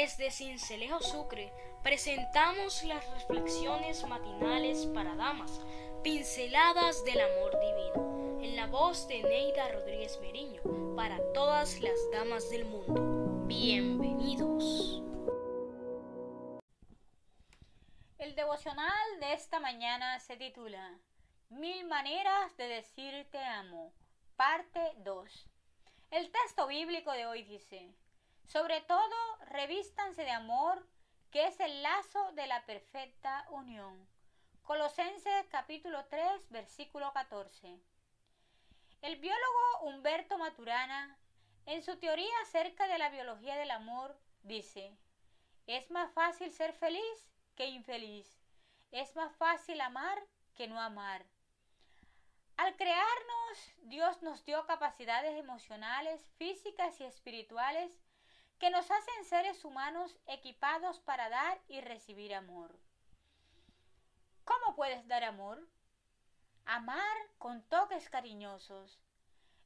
Desde Cincelejo Sucre presentamos las reflexiones matinales para damas, pinceladas del amor divino, en la voz de Neida Rodríguez Meriño, para todas las damas del mundo. Bienvenidos. El devocional de esta mañana se titula Mil maneras de decir te amo, parte 2. El texto bíblico de hoy dice, sobre todo, revístanse de amor, que es el lazo de la perfecta unión. Colosenses capítulo 3, versículo 14. El biólogo Humberto Maturana, en su teoría acerca de la biología del amor, dice, es más fácil ser feliz que infeliz. Es más fácil amar que no amar. Al crearnos, Dios nos dio capacidades emocionales, físicas y espirituales que nos hacen seres humanos equipados para dar y recibir amor. ¿Cómo puedes dar amor? Amar con toques cariñosos.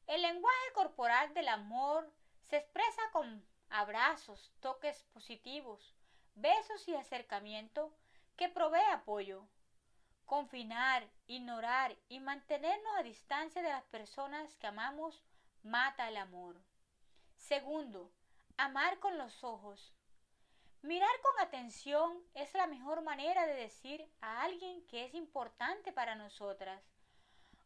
El lenguaje corporal del amor se expresa con abrazos, toques positivos, besos y acercamiento que provee apoyo. Confinar, ignorar y mantenernos a distancia de las personas que amamos mata el amor. Segundo, Amar con los ojos. Mirar con atención es la mejor manera de decir a alguien que es importante para nosotras.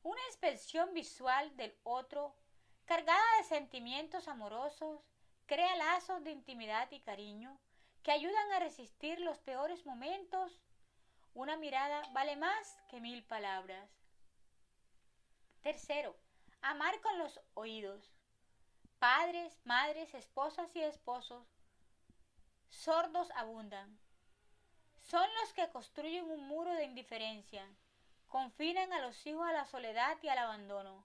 Una inspección visual del otro, cargada de sentimientos amorosos, crea lazos de intimidad y cariño que ayudan a resistir los peores momentos. Una mirada vale más que mil palabras. Tercero, amar con los oídos padres, madres, esposas y esposos, sordos abundan. Son los que construyen un muro de indiferencia, confinan a los hijos a la soledad y al abandono.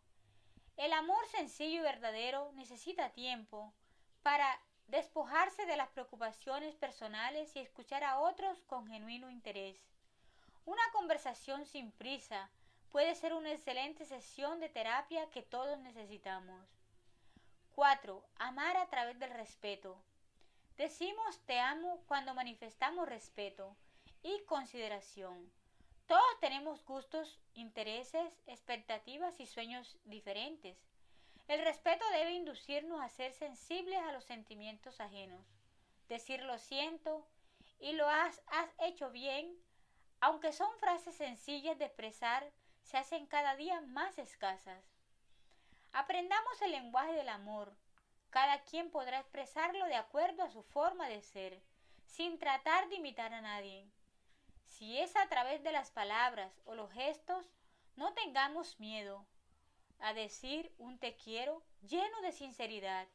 El amor sencillo y verdadero necesita tiempo para despojarse de las preocupaciones personales y escuchar a otros con genuino interés. Una conversación sin prisa puede ser una excelente sesión de terapia que todos necesitamos. 4. Amar a través del respeto. Decimos te amo cuando manifestamos respeto y consideración. Todos tenemos gustos, intereses, expectativas y sueños diferentes. El respeto debe inducirnos a ser sensibles a los sentimientos ajenos. Decir lo siento y lo has, has hecho bien, aunque son frases sencillas de expresar, se hacen cada día más escasas. Aprendamos el lenguaje del amor. Cada quien podrá expresarlo de acuerdo a su forma de ser, sin tratar de imitar a nadie. Si es a través de las palabras o los gestos, no tengamos miedo a decir un te quiero lleno de sinceridad.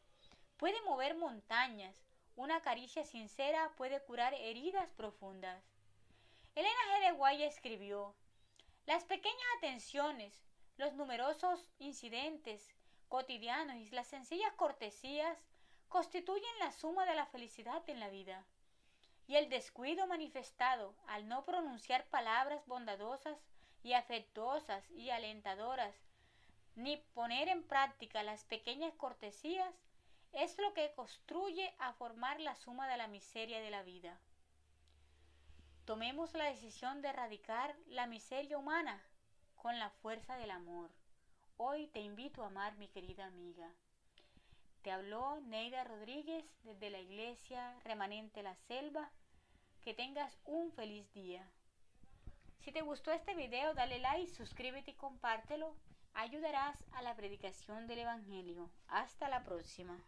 Puede mover montañas, una caricia sincera puede curar heridas profundas. Elena G. de Guaya escribió, Las pequeñas atenciones, los numerosos incidentes cotidianos y las sencillas cortesías constituyen la suma de la felicidad en la vida. Y el descuido manifestado al no pronunciar palabras bondadosas y afectuosas y alentadoras, ni poner en práctica las pequeñas cortesías, es lo que construye a formar la suma de la miseria de la vida. Tomemos la decisión de erradicar la miseria humana con la fuerza del amor. Hoy te invito a amar, mi querida amiga. Te habló Neida Rodríguez desde la iglesia remanente La Selva. Que tengas un feliz día. Si te gustó este video, dale like, suscríbete y compártelo. Ayudarás a la predicación del Evangelio. Hasta la próxima.